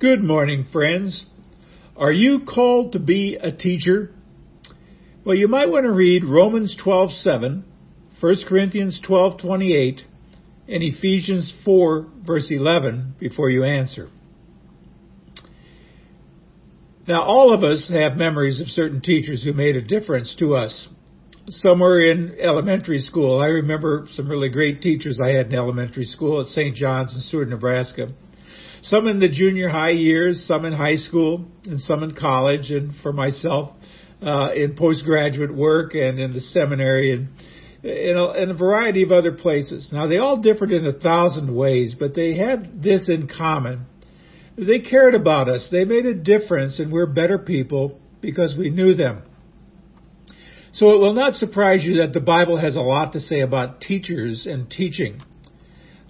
Good morning, friends. Are you called to be a teacher? Well, you might want to read Romans 12:7, 1 Corinthians 12:28, and Ephesians 4 verse 11 before you answer. Now, all of us have memories of certain teachers who made a difference to us. Somewhere in elementary school. I remember some really great teachers I had in elementary school at St. John's in Seward, Nebraska. Some in the junior high years, some in high school, and some in college, and for myself, uh, in postgraduate work and in the seminary and in a, in a variety of other places. Now, they all differed in a thousand ways, but they had this in common they cared about us. They made a difference, and we're better people because we knew them. So it will not surprise you that the Bible has a lot to say about teachers and teaching.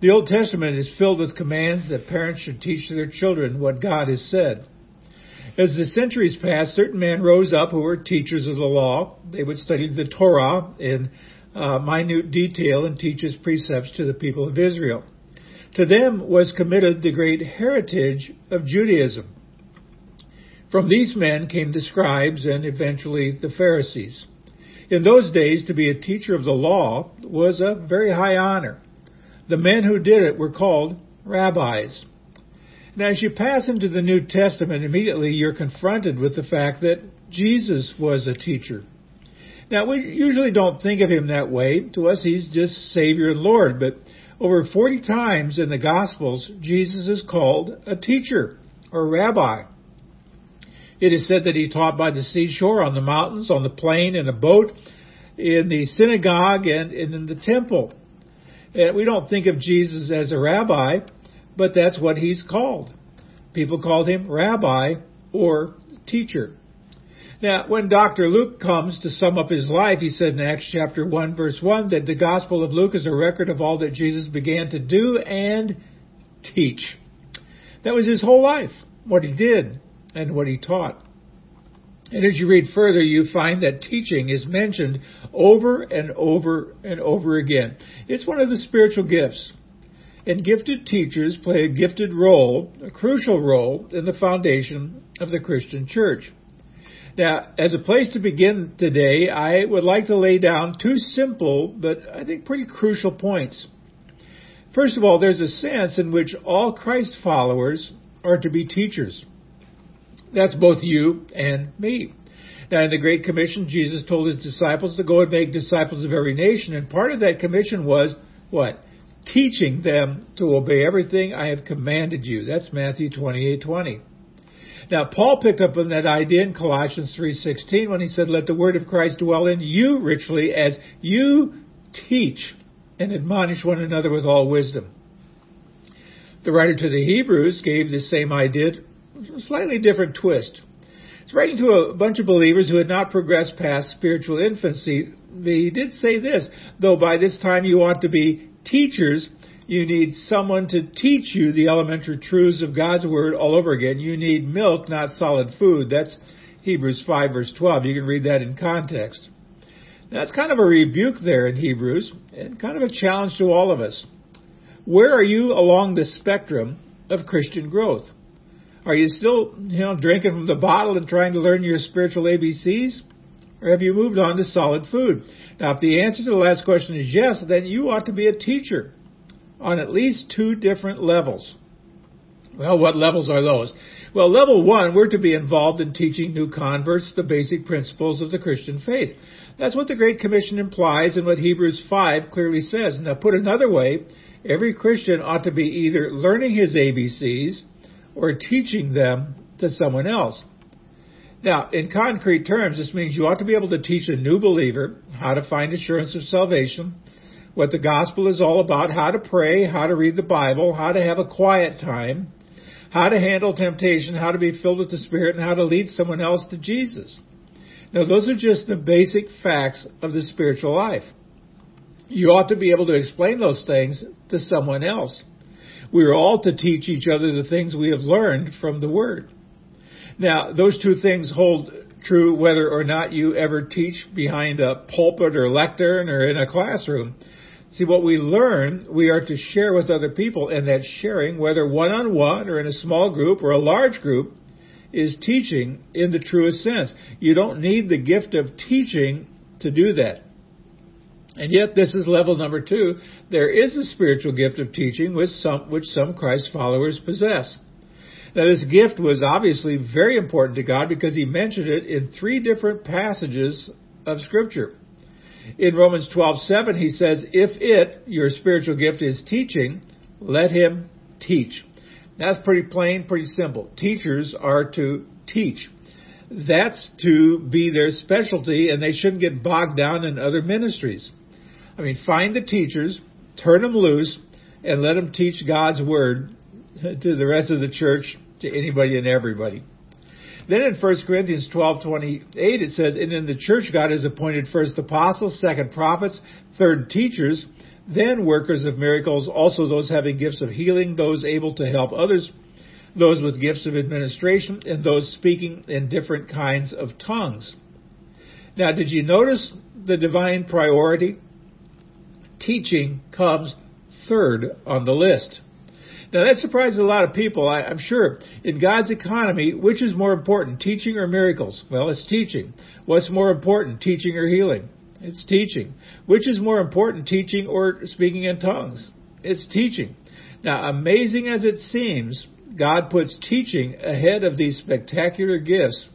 The Old Testament is filled with commands that parents should teach their children what God has said. As the centuries passed, certain men rose up who were teachers of the law. They would study the Torah in uh, minute detail and teach its precepts to the people of Israel. To them was committed the great heritage of Judaism. From these men came the scribes and eventually the Pharisees. In those days, to be a teacher of the law was a very high honor. The men who did it were called rabbis. Now, as you pass into the New Testament, immediately you're confronted with the fact that Jesus was a teacher. Now, we usually don't think of him that way. To us, he's just Savior and Lord, but over 40 times in the Gospels, Jesus is called a teacher or rabbi. It is said that he taught by the seashore, on the mountains, on the plain, in a boat, in the synagogue, and in the temple. And we don't think of Jesus as a rabbi, but that's what he's called. People called him rabbi or teacher. Now, when Dr. Luke comes to sum up his life, he said in Acts chapter 1 verse 1 that the Gospel of Luke is a record of all that Jesus began to do and teach. That was his whole life, what he did and what he taught. And as you read further, you find that teaching is mentioned over and over and over again. It's one of the spiritual gifts. And gifted teachers play a gifted role, a crucial role, in the foundation of the Christian church. Now, as a place to begin today, I would like to lay down two simple, but I think pretty crucial points. First of all, there's a sense in which all Christ followers are to be teachers. That's both you and me. Now, in the Great Commission, Jesus told his disciples to go and make disciples of every nation, and part of that commission was what? Teaching them to obey everything I have commanded you. That's Matthew 28:20. 20. Now, Paul picked up on that idea in Colossians 3.16 when he said, let the word of Christ dwell in you richly as you teach and admonish one another with all wisdom. The writer to the Hebrews gave the same idea, slightly different twist. He's writing to a bunch of believers who had not progressed past spiritual infancy. He did say this, though by this time you ought to be teachers you need someone to teach you the elementary truths of God's Word all over again. You need milk, not solid food. That's Hebrews 5 verse 12. You can read that in context. That's kind of a rebuke there in Hebrews and kind of a challenge to all of us. Where are you along the spectrum of Christian growth? Are you still, you know, drinking from the bottle and trying to learn your spiritual ABCs? Or have you moved on to solid food? Now, if the answer to the last question is yes, then you ought to be a teacher on at least two different levels. Well, what levels are those? Well, level one, we're to be involved in teaching new converts the basic principles of the Christian faith. That's what the Great Commission implies and what Hebrews 5 clearly says. Now, put another way, every Christian ought to be either learning his ABCs or teaching them to someone else. Now, in concrete terms, this means you ought to be able to teach a new believer how to find assurance of salvation, what the gospel is all about, how to pray, how to read the Bible, how to have a quiet time, how to handle temptation, how to be filled with the Spirit, and how to lead someone else to Jesus. Now, those are just the basic facts of the spiritual life. You ought to be able to explain those things to someone else. We are all to teach each other the things we have learned from the Word. Now, those two things hold true whether or not you ever teach behind a pulpit or lectern or in a classroom. See, what we learn, we are to share with other people, and that sharing, whether one on one or in a small group or a large group, is teaching in the truest sense. You don't need the gift of teaching to do that. And yet, this is level number two. There is a spiritual gift of teaching which some, which some Christ followers possess. Now, this gift was obviously very important to God because He mentioned it in three different passages of Scripture. In Romans 12:7, He says, "If it, your spiritual gift, is teaching, let him teach." That's pretty plain, pretty simple. Teachers are to teach. That's to be their specialty, and they shouldn't get bogged down in other ministries. I mean, find the teachers, turn them loose, and let them teach God's word to the rest of the church, to anybody and everybody. Then in 1 Corinthians 12:28 it says, "And in the church God has appointed first apostles, second prophets, third teachers, then workers of miracles, also those having gifts of healing, those able to help others, those with gifts of administration, and those speaking in different kinds of tongues." Now, did you notice the divine priority? Teaching comes third on the list. Now that surprises a lot of people, I, am sure. In God's economy, which is more important, teaching or miracles? Well, it's teaching. What's more important, teaching or healing? It's teaching. Which is more important, teaching or speaking in tongues? It's teaching. Now, amazing as it seems, God puts teaching ahead of these spectacular gifts,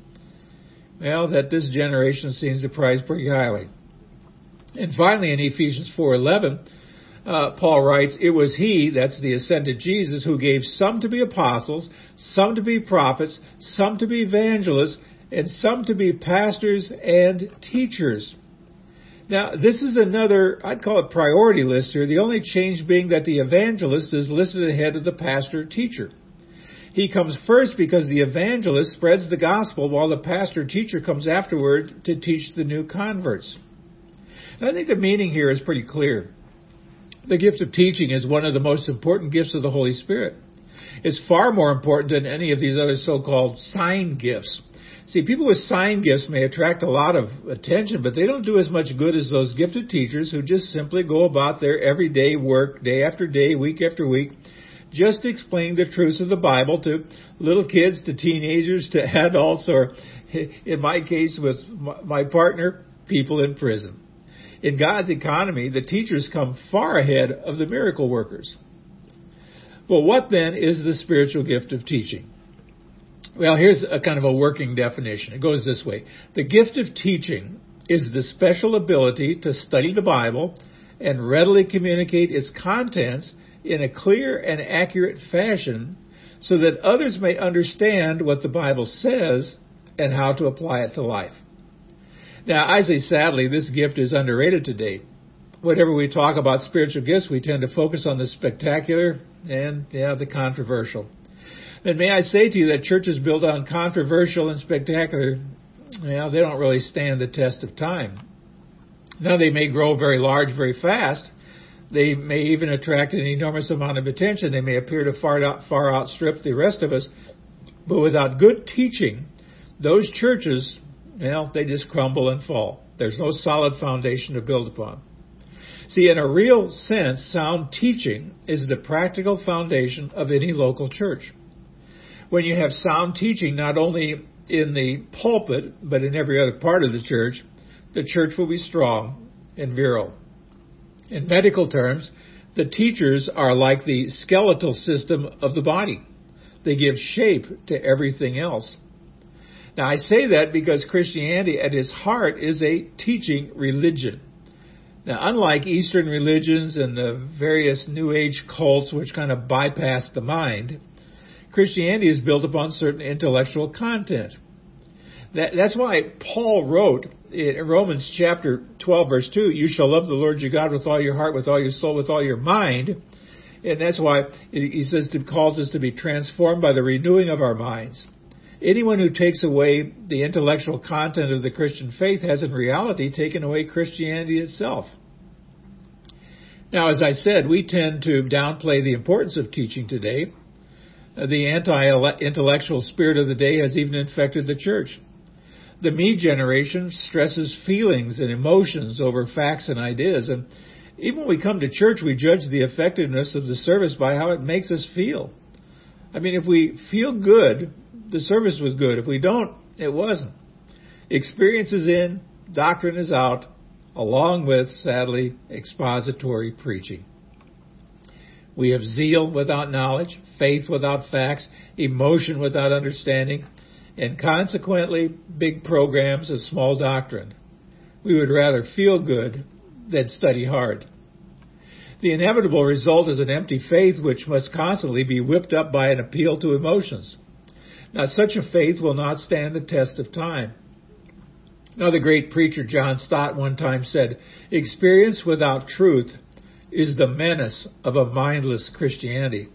well, that this generation seems to prize pretty highly. And finally, in Ephesians 4:11, uh, Paul writes, "It was he, that's the ascended Jesus, who gave some to be apostles, some to be prophets, some to be evangelists, and some to be pastors and teachers." Now, this is another, I'd call it priority list here, the only change being that the evangelist is listed ahead of the pastor teacher. He comes first because the evangelist spreads the gospel while the pastor teacher comes afterward to teach the new converts. And I think the meaning here is pretty clear. The gift of teaching is one of the most important gifts of the Holy Spirit. It's far more important than any of these other so-called sign gifts. See, people with sign gifts may attract a lot of attention, but they don't do as much good as those gifted teachers who just simply go about their everyday work, day after day, week after week, just explaining the truths of the Bible to little kids, to teenagers, to adults, or in my case with my partner, people in prison. In God's economy, the teachers come far ahead of the miracle workers. Well, what then is the spiritual gift of teaching? Well, here's a kind of a working definition. It goes this way. The gift of teaching is the special ability to study the Bible and readily communicate its contents in a clear and accurate fashion so that others may understand what the Bible says and how to apply it to life. Now, I say sadly, this gift is underrated today. Whenever we talk about spiritual gifts, we tend to focus on the spectacular and, yeah, the controversial. And may I say to you that churches built on controversial and spectacular, well, they don't really stand the test of time. Now they may grow very large very fast. They may even attract an enormous amount of attention. They may appear to far, out, far outstrip the rest of us. But without good teaching, those churches, well, they just crumble and fall. There's no solid foundation to build upon. See, in a real sense, sound teaching is the practical foundation of any local church when you have sound teaching, not only in the pulpit, but in every other part of the church, the church will be strong and virile. In medical terms, the teachers are like the skeletal system of the body. They give shape to everything else. Now I say that because Christianity at its heart is a teaching religion. Now unlike Eastern religions and the various New Age cults which kind of bypass the mind, Christianity is built upon certain intellectual content. That, that's why Paul wrote in Romans chapter 12 verse 2, you shall love the Lord your God with all your heart, with all your soul, with all your mind. And that's why he says it calls us to be transformed by the renewing of our minds. Anyone who takes away the intellectual content of the Christian faith has in reality taken away Christianity itself. Now, as I said, we tend to downplay the importance of teaching today uh, the anti-intellectual spirit of the day has even infected the church. The me generation stresses feelings and emotions over facts and ideas, and Even when we come to church, we judge the effectiveness of the service by how it makes us feel. I mean, if we feel good, the service was good. If we don't, it wasn't. Experience is in, doctrine is out, along with, sadly, expository preaching. We have zeal without knowledge, faith without facts, emotion without understanding, and consequently, big programs of small doctrine. We would rather feel good than study hard. The inevitable result is an empty faith which must constantly be whipped up by an appeal to emotions. Now, such a faith will not stand the test of time. Now, the great preacher John Stott one time said, Experience without truth is the menace of a mindless Christianity.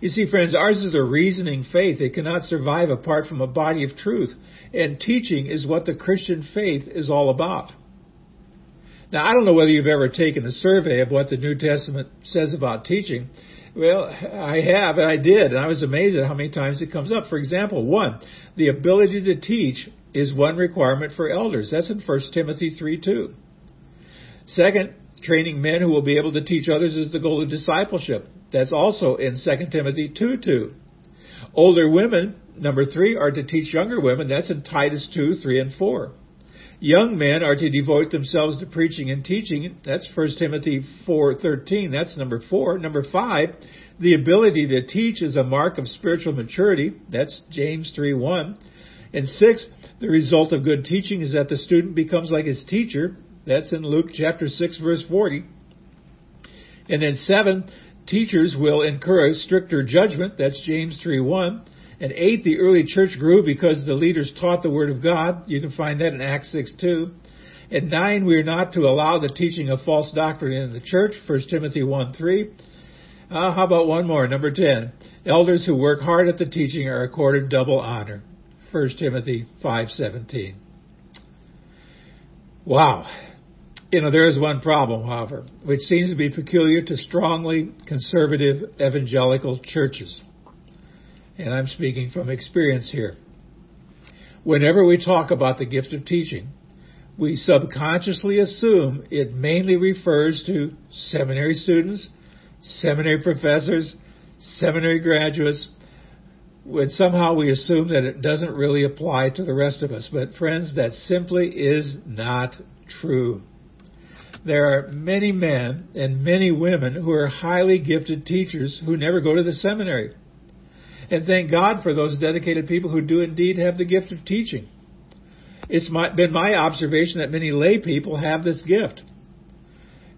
You see, friends, ours is a reasoning faith. It cannot survive apart from a body of truth. And teaching is what the Christian faith is all about. Now, I don't know whether you've ever taken a survey of what the New Testament says about teaching. Well, I have, and I did, and I was amazed at how many times it comes up. For example, one, the ability to teach is one requirement for elders. That's in 1 Timothy 3 2. Second, training men who will be able to teach others is the goal of discipleship. That's also in 2 Timothy 2 2. Older women, number three, are to teach younger women. That's in Titus 2 3 and 4. Young men are to devote themselves to preaching and teaching. That's 1 Timothy 4:13. That's number 4. Number 5, the ability to teach is a mark of spiritual maturity. That's James 3:1. And 6, the result of good teaching is that the student becomes like his teacher. That's in Luke chapter 6 verse 40. And then 7, teachers will encourage stricter judgment. That's James 3:1. And eight, the early church grew because the leaders taught the Word of God. You can find that in Acts 6 2. And nine, we are not to allow the teaching of false doctrine in the church. 1 Timothy 1 3. Uh, how about one more? Number 10. Elders who work hard at the teaching are accorded double honor. 1 Timothy 5:17. Wow. You know, there is one problem, however, which seems to be peculiar to strongly conservative evangelical churches and I'm speaking from experience here. Whenever we talk about the gift of teaching, we subconsciously assume it mainly refers to seminary students, seminary professors, seminary graduates, when somehow we assume that it doesn't really apply to the rest of us. But friends, that simply is not true. There are many men and many women who are highly gifted teachers who never go to the seminary. And thank God for those dedicated people who do indeed have the gift of teaching. It's my, been my observation that many lay people have this gift.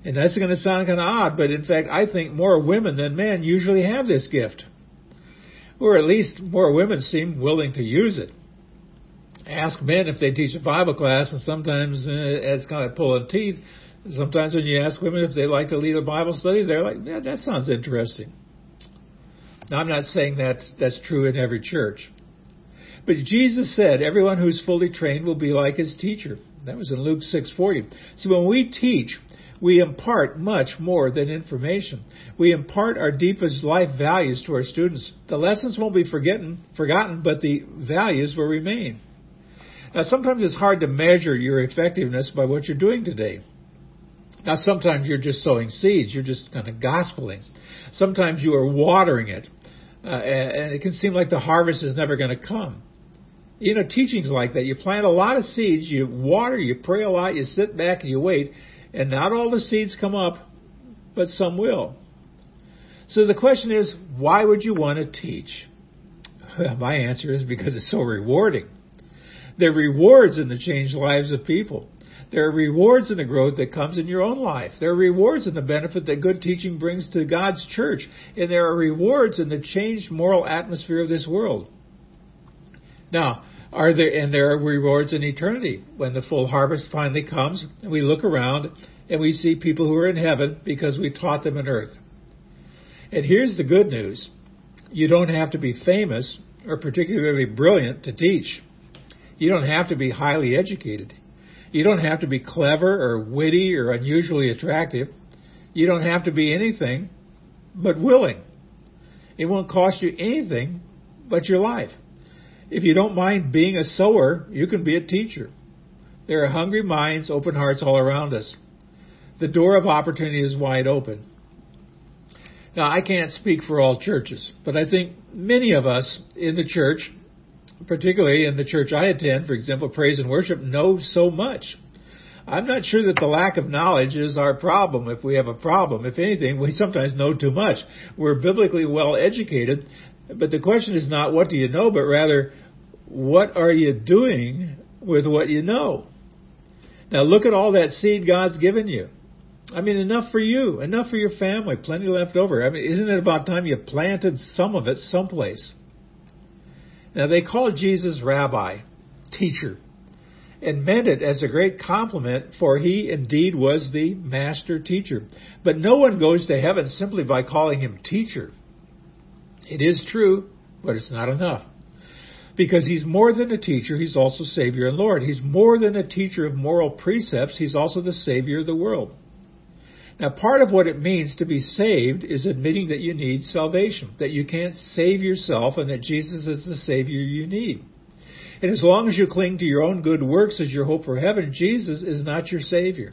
And that's going to sound kind of odd, but in fact, I think more women than men usually have this gift. Or at least more women seem willing to use it. Ask men if they teach a Bible class, and sometimes uh, it's kind of pulling teeth. Sometimes when you ask women if they like to lead a Bible study, they're like, yeah, that sounds interesting. Now, I'm not saying that's, that's true in every church. But Jesus said, everyone who's fully trained will be like his teacher. That was in Luke 6:40. See, when we teach, we impart much more than information. We impart our deepest life values to our students. The lessons won't be forgotten, forgotten, but the values will remain. Now, sometimes it's hard to measure your effectiveness by what you're doing today. Now, sometimes you're just sowing seeds. You're just kind of gospeling. Sometimes you are watering it uh, and it can seem like the harvest is never going to come. You know, teachings like that. You plant a lot of seeds, you water, you pray a lot, you sit back and you wait, and not all the seeds come up, but some will. So the question is, why would you want to teach? Well, my answer is because it's so rewarding. Are rewards in the changed lives of people. There are rewards in the growth that comes in your own life. There are rewards in the benefit that good teaching brings to God's church. And there are rewards in the changed moral atmosphere of this world. Now, are there, and there are rewards in eternity when the full harvest finally comes and we look around and we see people who are in heaven because we taught them on earth. And here's the good news. You don't have to be famous or particularly brilliant to teach. You don't have to be highly educated. You don't have to be clever or witty or unusually attractive. You don't have to be anything but willing. It won't cost you anything but your life. If you don't mind being a sower, you can be a teacher. There are hungry minds, open hearts all around us. The door of opportunity is wide open. Now, I can't speak for all churches, but I think many of us in the church, particularly in the church I attend, for example, praise and worship, know so much. I'm not sure that the lack of knowledge is our problem if we have a problem. If anything, we sometimes know too much. We're biblically well educated, but the question is not what do you know, but rather what are you doing with what you know? Now look at all that seed God's given you. I mean, enough for you, enough for your family, plenty left over. I mean, isn't it about time you planted some of it someplace? Now they called Jesus rabbi, teacher, and meant it as a great compliment, for he indeed was the master teacher. But no one goes to heaven simply by calling him teacher. It is true, but it's not enough. Because he's more than a teacher, he's also Savior and Lord. He's more than a teacher of moral precepts, he's also the Savior of the world. Now, part of what it means to be saved is admitting that you need salvation, that you can't save yourself, and that Jesus is the Savior you need. And as long as you cling to your own good works as your hope for heaven, Jesus is not your Savior.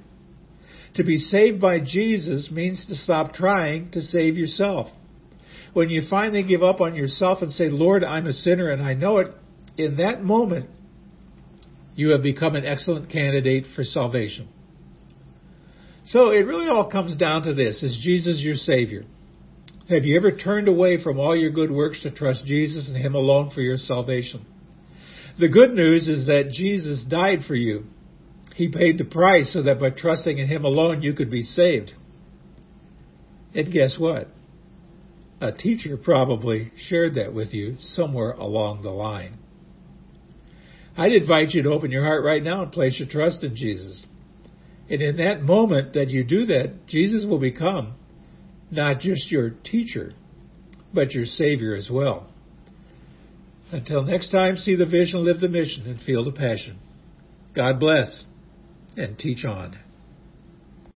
To be saved by Jesus means to stop trying to save yourself. When you finally give up on yourself and say, Lord, I'm a sinner and I know it, in that moment, you have become an excellent candidate for salvation. So it really all comes down to this. Is Jesus your Savior? Have you ever turned away from all your good works to trust Jesus and Him alone for your salvation? The good news is that Jesus died for you. He paid the price so that by trusting in Him alone you could be saved. And guess what? A teacher probably shared that with you somewhere along the line. I'd invite you to open your heart right now and place your trust in Jesus. And in that moment that you do that, Jesus will become not just your teacher, but your Savior as well. Until next time, see the vision, live the mission, and feel the passion. God bless and teach on.